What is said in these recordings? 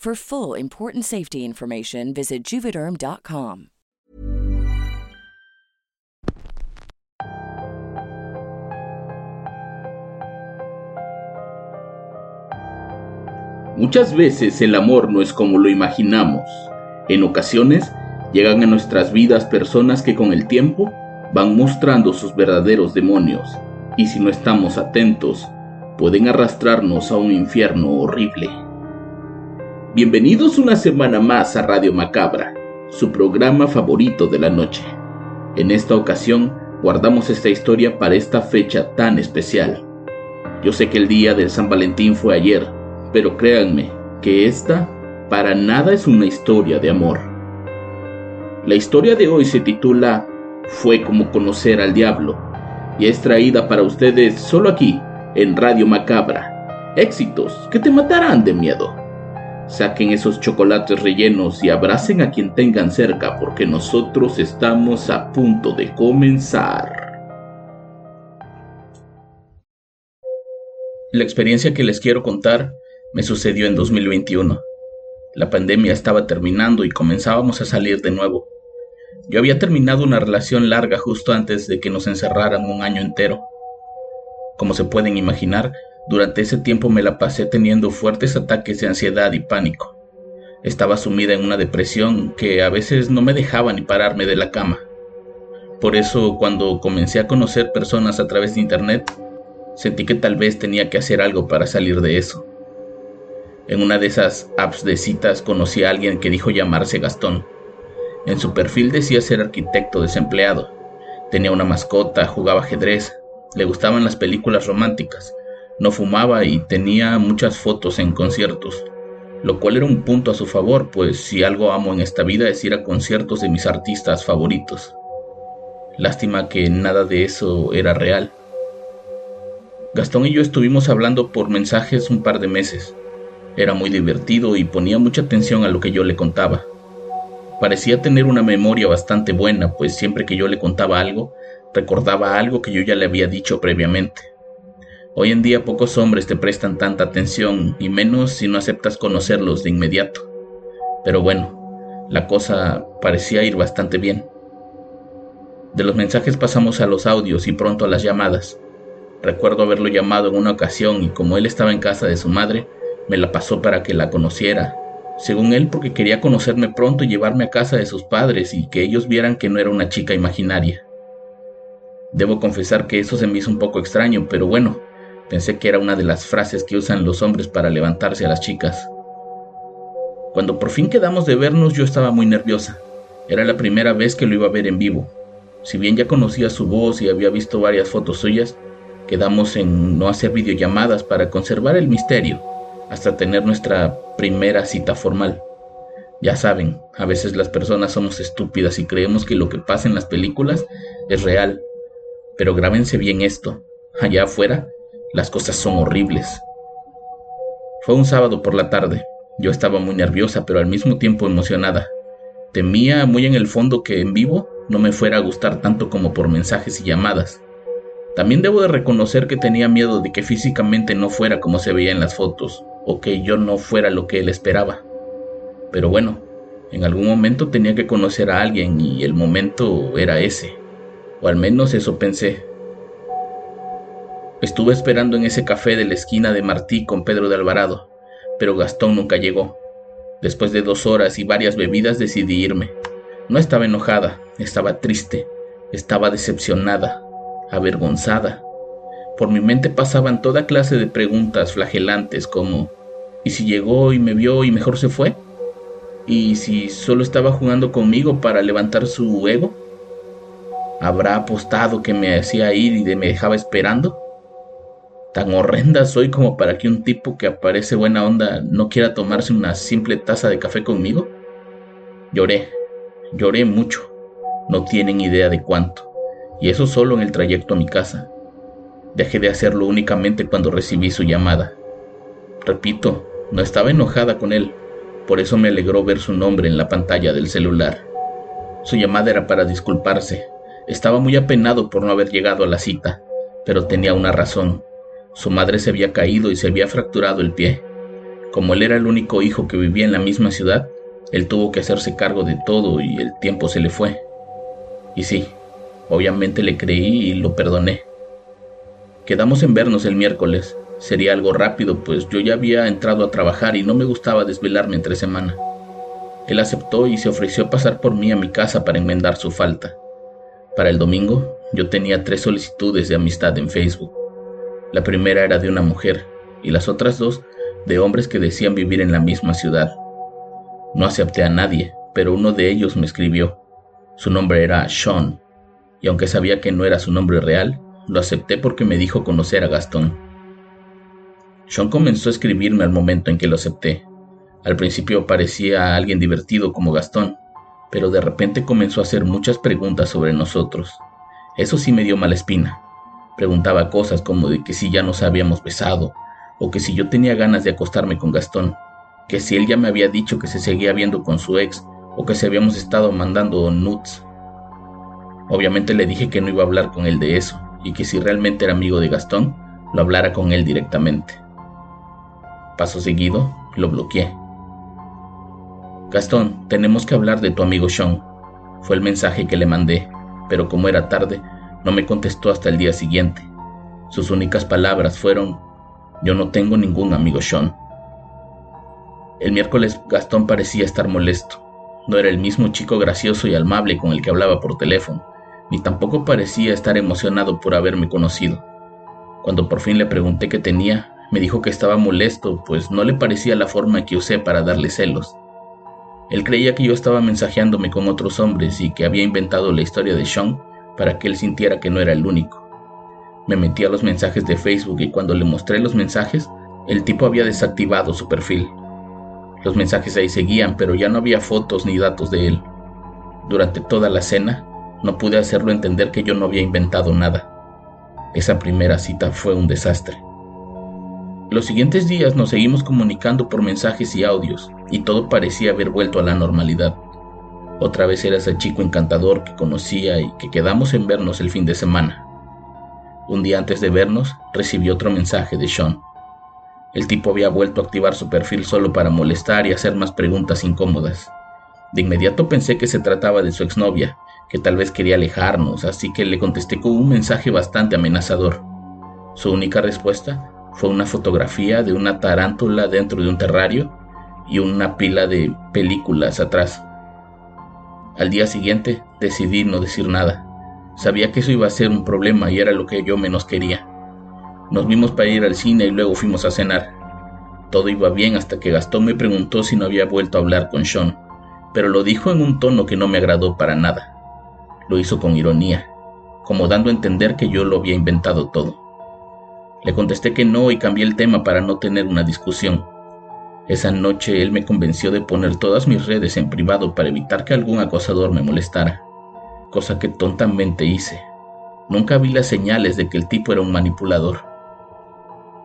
For full important safety juvederm.com. Muchas veces el amor no es como lo imaginamos. En ocasiones llegan a nuestras vidas personas que con el tiempo van mostrando sus verdaderos demonios y si no estamos atentos pueden arrastrarnos a un infierno horrible. Bienvenidos una semana más a Radio Macabra, su programa favorito de la noche. En esta ocasión guardamos esta historia para esta fecha tan especial. Yo sé que el día del San Valentín fue ayer, pero créanme que esta para nada es una historia de amor. La historia de hoy se titula Fue como conocer al diablo y es traída para ustedes solo aquí, en Radio Macabra. Éxitos que te matarán de miedo. Saquen esos chocolates rellenos y abracen a quien tengan cerca porque nosotros estamos a punto de comenzar. La experiencia que les quiero contar me sucedió en 2021. La pandemia estaba terminando y comenzábamos a salir de nuevo. Yo había terminado una relación larga justo antes de que nos encerraran un año entero. Como se pueden imaginar, durante ese tiempo me la pasé teniendo fuertes ataques de ansiedad y pánico. Estaba sumida en una depresión que a veces no me dejaba ni pararme de la cama. Por eso cuando comencé a conocer personas a través de internet, sentí que tal vez tenía que hacer algo para salir de eso. En una de esas apps de citas conocí a alguien que dijo llamarse Gastón. En su perfil decía ser arquitecto desempleado. Tenía una mascota, jugaba ajedrez, le gustaban las películas románticas, no fumaba y tenía muchas fotos en conciertos, lo cual era un punto a su favor, pues si algo amo en esta vida es ir a conciertos de mis artistas favoritos. Lástima que nada de eso era real. Gastón y yo estuvimos hablando por mensajes un par de meses. Era muy divertido y ponía mucha atención a lo que yo le contaba. Parecía tener una memoria bastante buena, pues siempre que yo le contaba algo, recordaba algo que yo ya le había dicho previamente. Hoy en día pocos hombres te prestan tanta atención, y menos si no aceptas conocerlos de inmediato. Pero bueno, la cosa parecía ir bastante bien. De los mensajes pasamos a los audios y pronto a las llamadas. Recuerdo haberlo llamado en una ocasión y como él estaba en casa de su madre, me la pasó para que la conociera, según él porque quería conocerme pronto y llevarme a casa de sus padres y que ellos vieran que no era una chica imaginaria. Debo confesar que eso se me hizo un poco extraño, pero bueno, pensé que era una de las frases que usan los hombres para levantarse a las chicas. Cuando por fin quedamos de vernos yo estaba muy nerviosa. Era la primera vez que lo iba a ver en vivo. Si bien ya conocía su voz y había visto varias fotos suyas, quedamos en no hacer videollamadas para conservar el misterio hasta tener nuestra primera cita formal. Ya saben, a veces las personas somos estúpidas y creemos que lo que pasa en las películas es real. Pero grábense bien esto, allá afuera las cosas son horribles. Fue un sábado por la tarde. Yo estaba muy nerviosa, pero al mismo tiempo emocionada. Temía muy en el fondo que en vivo no me fuera a gustar tanto como por mensajes y llamadas. También debo de reconocer que tenía miedo de que físicamente no fuera como se veía en las fotos, o que yo no fuera lo que él esperaba. Pero bueno, en algún momento tenía que conocer a alguien y el momento era ese, o al menos eso pensé. Estuve esperando en ese café de la esquina de Martí con Pedro de Alvarado, pero Gastón nunca llegó. Después de dos horas y varias bebidas decidí irme. No estaba enojada, estaba triste, estaba decepcionada, avergonzada. Por mi mente pasaban toda clase de preguntas flagelantes como ¿y si llegó y me vio y mejor se fue? ¿Y si solo estaba jugando conmigo para levantar su ego? ¿Habrá apostado que me hacía ir y me dejaba esperando? Tan horrenda soy como para que un tipo que aparece buena onda no quiera tomarse una simple taza de café conmigo. Lloré, lloré mucho, no tienen idea de cuánto, y eso solo en el trayecto a mi casa. Dejé de hacerlo únicamente cuando recibí su llamada. Repito, no estaba enojada con él, por eso me alegró ver su nombre en la pantalla del celular. Su llamada era para disculparse. Estaba muy apenado por no haber llegado a la cita, pero tenía una razón. Su madre se había caído y se había fracturado el pie. Como él era el único hijo que vivía en la misma ciudad, él tuvo que hacerse cargo de todo y el tiempo se le fue. Y sí, obviamente le creí y lo perdoné. Quedamos en vernos el miércoles. Sería algo rápido, pues yo ya había entrado a trabajar y no me gustaba desvelarme entre semana. Él aceptó y se ofreció pasar por mí a mi casa para enmendar su falta. Para el domingo, yo tenía tres solicitudes de amistad en Facebook. La primera era de una mujer y las otras dos de hombres que decían vivir en la misma ciudad. No acepté a nadie, pero uno de ellos me escribió. Su nombre era Sean, y aunque sabía que no era su nombre real, lo acepté porque me dijo conocer a Gastón. Sean comenzó a escribirme al momento en que lo acepté. Al principio parecía alguien divertido como Gastón, pero de repente comenzó a hacer muchas preguntas sobre nosotros. Eso sí me dio mala espina. Preguntaba cosas como de que si ya nos habíamos besado, o que si yo tenía ganas de acostarme con Gastón, que si él ya me había dicho que se seguía viendo con su ex, o que si habíamos estado mandando nudes. Obviamente le dije que no iba a hablar con él de eso, y que si realmente era amigo de Gastón, lo hablara con él directamente. Paso seguido, lo bloqueé. Gastón, tenemos que hablar de tu amigo Sean. Fue el mensaje que le mandé, pero como era tarde, no me contestó hasta el día siguiente. Sus únicas palabras fueron, yo no tengo ningún amigo Sean. El miércoles Gastón parecía estar molesto. No era el mismo chico gracioso y amable con el que hablaba por teléfono, ni tampoco parecía estar emocionado por haberme conocido. Cuando por fin le pregunté qué tenía, me dijo que estaba molesto, pues no le parecía la forma que usé para darle celos. Él creía que yo estaba mensajeándome con otros hombres y que había inventado la historia de Sean para que él sintiera que no era el único. Me metí a los mensajes de Facebook y cuando le mostré los mensajes, el tipo había desactivado su perfil. Los mensajes ahí seguían, pero ya no había fotos ni datos de él. Durante toda la cena, no pude hacerlo entender que yo no había inventado nada. Esa primera cita fue un desastre. Los siguientes días nos seguimos comunicando por mensajes y audios, y todo parecía haber vuelto a la normalidad. Otra vez era ese chico encantador que conocía y que quedamos en vernos el fin de semana. Un día antes de vernos, recibí otro mensaje de Sean. El tipo había vuelto a activar su perfil solo para molestar y hacer más preguntas incómodas. De inmediato pensé que se trataba de su exnovia, que tal vez quería alejarnos, así que le contesté con un mensaje bastante amenazador. Su única respuesta fue una fotografía de una tarántula dentro de un terrario y una pila de películas atrás. Al día siguiente decidí no decir nada. Sabía que eso iba a ser un problema y era lo que yo menos quería. Nos vimos para ir al cine y luego fuimos a cenar. Todo iba bien hasta que Gastón me preguntó si no había vuelto a hablar con Sean, pero lo dijo en un tono que no me agradó para nada. Lo hizo con ironía, como dando a entender que yo lo había inventado todo. Le contesté que no y cambié el tema para no tener una discusión. Esa noche él me convenció de poner todas mis redes en privado para evitar que algún acosador me molestara, cosa que tontamente hice. Nunca vi las señales de que el tipo era un manipulador.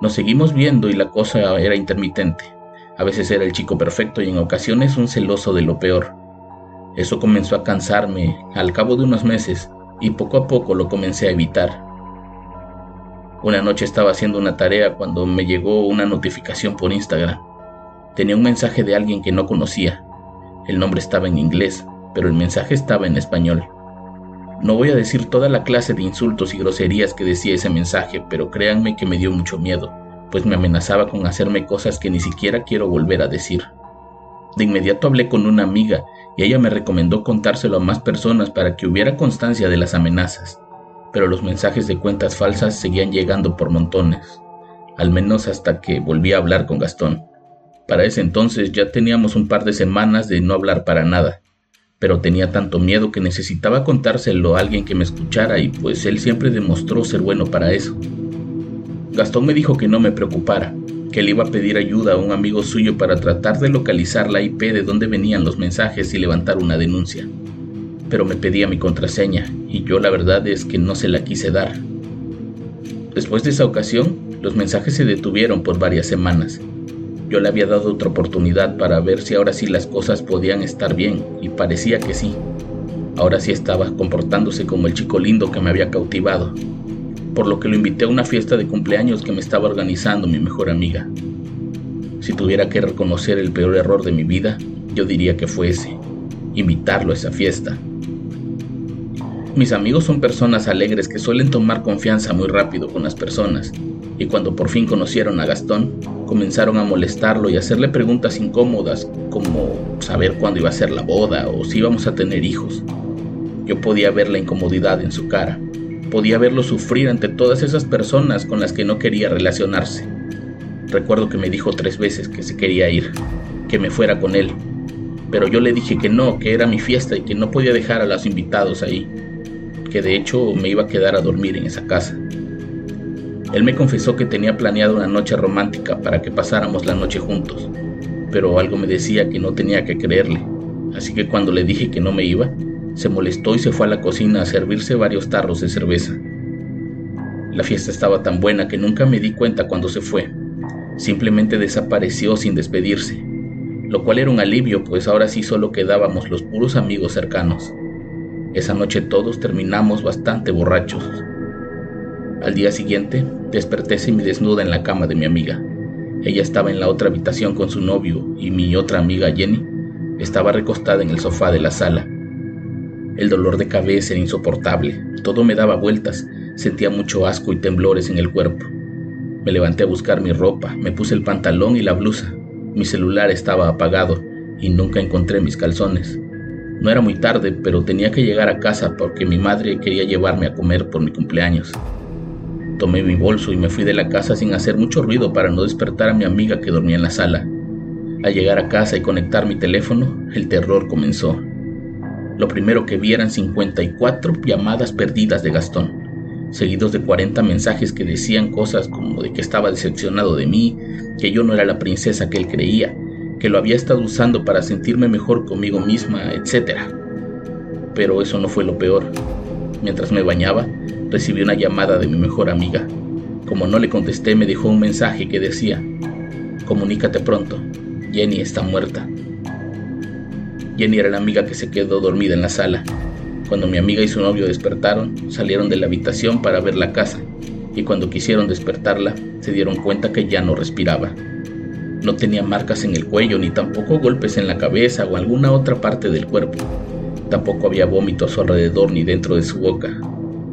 Nos seguimos viendo y la cosa era intermitente. A veces era el chico perfecto y en ocasiones un celoso de lo peor. Eso comenzó a cansarme al cabo de unos meses y poco a poco lo comencé a evitar. Una noche estaba haciendo una tarea cuando me llegó una notificación por Instagram. Tenía un mensaje de alguien que no conocía. El nombre estaba en inglés, pero el mensaje estaba en español. No voy a decir toda la clase de insultos y groserías que decía ese mensaje, pero créanme que me dio mucho miedo, pues me amenazaba con hacerme cosas que ni siquiera quiero volver a decir. De inmediato hablé con una amiga y ella me recomendó contárselo a más personas para que hubiera constancia de las amenazas, pero los mensajes de cuentas falsas seguían llegando por montones, al menos hasta que volví a hablar con Gastón. Para ese entonces ya teníamos un par de semanas de no hablar para nada, pero tenía tanto miedo que necesitaba contárselo a alguien que me escuchara y pues él siempre demostró ser bueno para eso. Gastón me dijo que no me preocupara, que él iba a pedir ayuda a un amigo suyo para tratar de localizar la IP de donde venían los mensajes y levantar una denuncia. Pero me pedía mi contraseña y yo la verdad es que no se la quise dar. Después de esa ocasión, los mensajes se detuvieron por varias semanas yo le había dado otra oportunidad para ver si ahora sí las cosas podían estar bien, y parecía que sí. Ahora sí estaba comportándose como el chico lindo que me había cautivado, por lo que lo invité a una fiesta de cumpleaños que me estaba organizando mi mejor amiga. Si tuviera que reconocer el peor error de mi vida, yo diría que fue ese, invitarlo a esa fiesta. Mis amigos son personas alegres que suelen tomar confianza muy rápido con las personas, y cuando por fin conocieron a Gastón, comenzaron a molestarlo y hacerle preguntas incómodas como saber cuándo iba a ser la boda o si íbamos a tener hijos. Yo podía ver la incomodidad en su cara, podía verlo sufrir ante todas esas personas con las que no quería relacionarse. Recuerdo que me dijo tres veces que se quería ir, que me fuera con él, pero yo le dije que no, que era mi fiesta y que no podía dejar a los invitados ahí, que de hecho me iba a quedar a dormir en esa casa. Él me confesó que tenía planeado una noche romántica para que pasáramos la noche juntos, pero algo me decía que no tenía que creerle, así que cuando le dije que no me iba, se molestó y se fue a la cocina a servirse varios tarros de cerveza. La fiesta estaba tan buena que nunca me di cuenta cuando se fue. Simplemente desapareció sin despedirse, lo cual era un alivio, pues ahora sí solo quedábamos los puros amigos cercanos. Esa noche todos terminamos bastante borrachos. Al día siguiente, desperté desnuda en la cama de mi amiga. Ella estaba en la otra habitación con su novio y mi otra amiga Jenny estaba recostada en el sofá de la sala. El dolor de cabeza era insoportable, todo me daba vueltas, sentía mucho asco y temblores en el cuerpo. Me levanté a buscar mi ropa, me puse el pantalón y la blusa. Mi celular estaba apagado y nunca encontré mis calzones. No era muy tarde, pero tenía que llegar a casa porque mi madre quería llevarme a comer por mi cumpleaños. Tomé mi bolso y me fui de la casa sin hacer mucho ruido para no despertar a mi amiga que dormía en la sala. Al llegar a casa y conectar mi teléfono, el terror comenzó. Lo primero que vi eran 54 llamadas perdidas de Gastón, seguidos de 40 mensajes que decían cosas como de que estaba decepcionado de mí, que yo no era la princesa que él creía, que lo había estado usando para sentirme mejor conmigo misma, etc. Pero eso no fue lo peor. Mientras me bañaba, recibí una llamada de mi mejor amiga. Como no le contesté, me dejó un mensaje que decía, comunícate pronto, Jenny está muerta. Jenny era la amiga que se quedó dormida en la sala. Cuando mi amiga y su novio despertaron, salieron de la habitación para ver la casa, y cuando quisieron despertarla, se dieron cuenta que ya no respiraba. No tenía marcas en el cuello ni tampoco golpes en la cabeza o alguna otra parte del cuerpo. Tampoco había vómito a su alrededor ni dentro de su boca,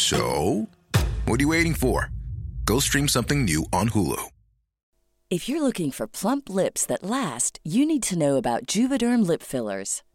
So, what are you waiting for? Go stream something new on Hulu. If you're looking for plump lips that last, you need to know about Juvederm lip fillers.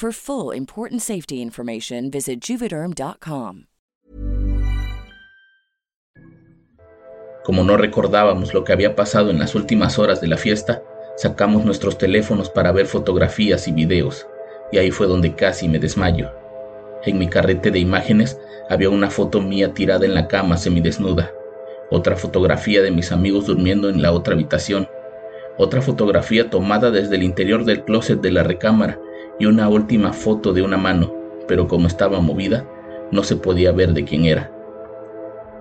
For full important safety information, visit juvederm.com. Como no recordábamos lo que había pasado en las últimas horas de la fiesta, sacamos nuestros teléfonos para ver fotografías y videos, y ahí fue donde casi me desmayo. En mi carrete de imágenes había una foto mía tirada en la cama semidesnuda, otra fotografía de mis amigos durmiendo en la otra habitación, otra fotografía tomada desde el interior del closet de la recámara y una última foto de una mano, pero como estaba movida, no se podía ver de quién era.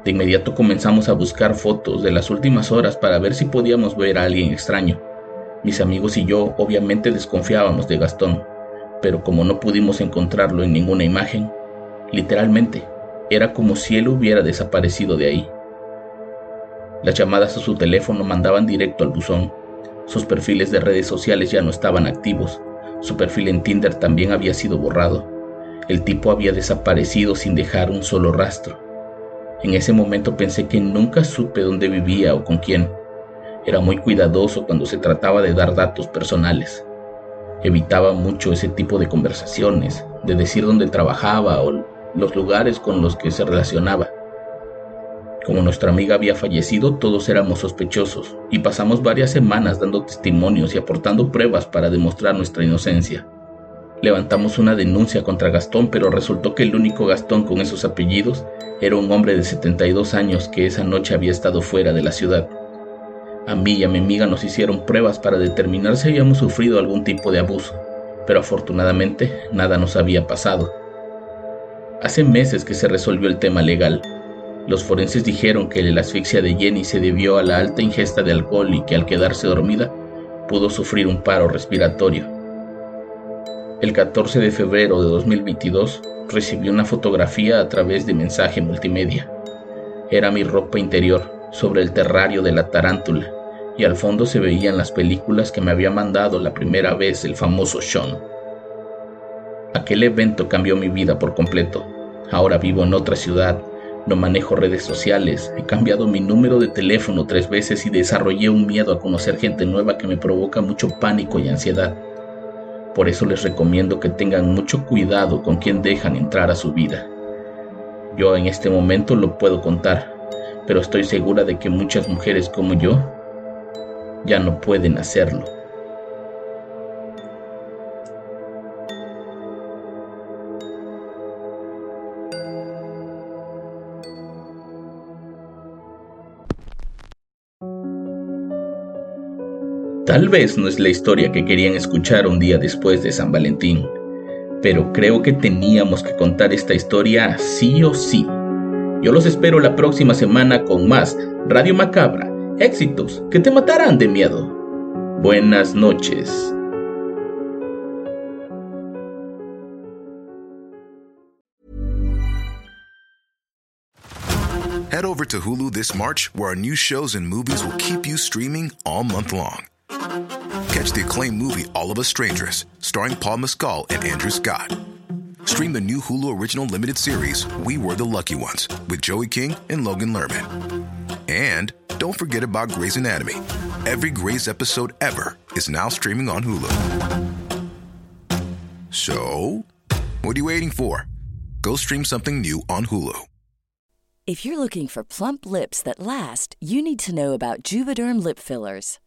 De inmediato comenzamos a buscar fotos de las últimas horas para ver si podíamos ver a alguien extraño. Mis amigos y yo obviamente desconfiábamos de Gastón, pero como no pudimos encontrarlo en ninguna imagen, literalmente era como si él hubiera desaparecido de ahí. Las llamadas a su teléfono mandaban directo al buzón. Sus perfiles de redes sociales ya no estaban activos. Su perfil en Tinder también había sido borrado. El tipo había desaparecido sin dejar un solo rastro. En ese momento pensé que nunca supe dónde vivía o con quién. Era muy cuidadoso cuando se trataba de dar datos personales. Evitaba mucho ese tipo de conversaciones, de decir dónde trabajaba o los lugares con los que se relacionaba. Como nuestra amiga había fallecido, todos éramos sospechosos y pasamos varias semanas dando testimonios y aportando pruebas para demostrar nuestra inocencia. Levantamos una denuncia contra Gastón, pero resultó que el único Gastón con esos apellidos era un hombre de 72 años que esa noche había estado fuera de la ciudad. A mí y a mi amiga nos hicieron pruebas para determinar si habíamos sufrido algún tipo de abuso, pero afortunadamente nada nos había pasado. Hace meses que se resolvió el tema legal. Los forenses dijeron que la asfixia de Jenny se debió a la alta ingesta de alcohol y que al quedarse dormida pudo sufrir un paro respiratorio. El 14 de febrero de 2022 recibí una fotografía a través de mensaje multimedia. Era mi ropa interior sobre el terrario de la tarántula y al fondo se veían las películas que me había mandado la primera vez el famoso Sean. Aquel evento cambió mi vida por completo. Ahora vivo en otra ciudad, no manejo redes sociales, he cambiado mi número de teléfono tres veces y desarrollé un miedo a conocer gente nueva que me provoca mucho pánico y ansiedad. Por eso les recomiendo que tengan mucho cuidado con quien dejan entrar a su vida. Yo en este momento lo puedo contar, pero estoy segura de que muchas mujeres como yo ya no pueden hacerlo. Tal vez no es la historia que querían escuchar un día después de San Valentín, pero creo que teníamos que contar esta historia sí o sí. Yo los espero la próxima semana con más Radio Macabra, éxitos que te matarán de miedo. Buenas noches. Head over to Hulu this March, where our new shows and movies will keep you streaming all month long. Catch the acclaimed movie All of Us Strangers, starring Paul Mescal and Andrew Scott. Stream the new Hulu original limited series We Were the Lucky Ones with Joey King and Logan Lerman. And don't forget about Grey's Anatomy. Every Grey's episode ever is now streaming on Hulu. So, what are you waiting for? Go stream something new on Hulu. If you're looking for plump lips that last, you need to know about Juvederm lip fillers.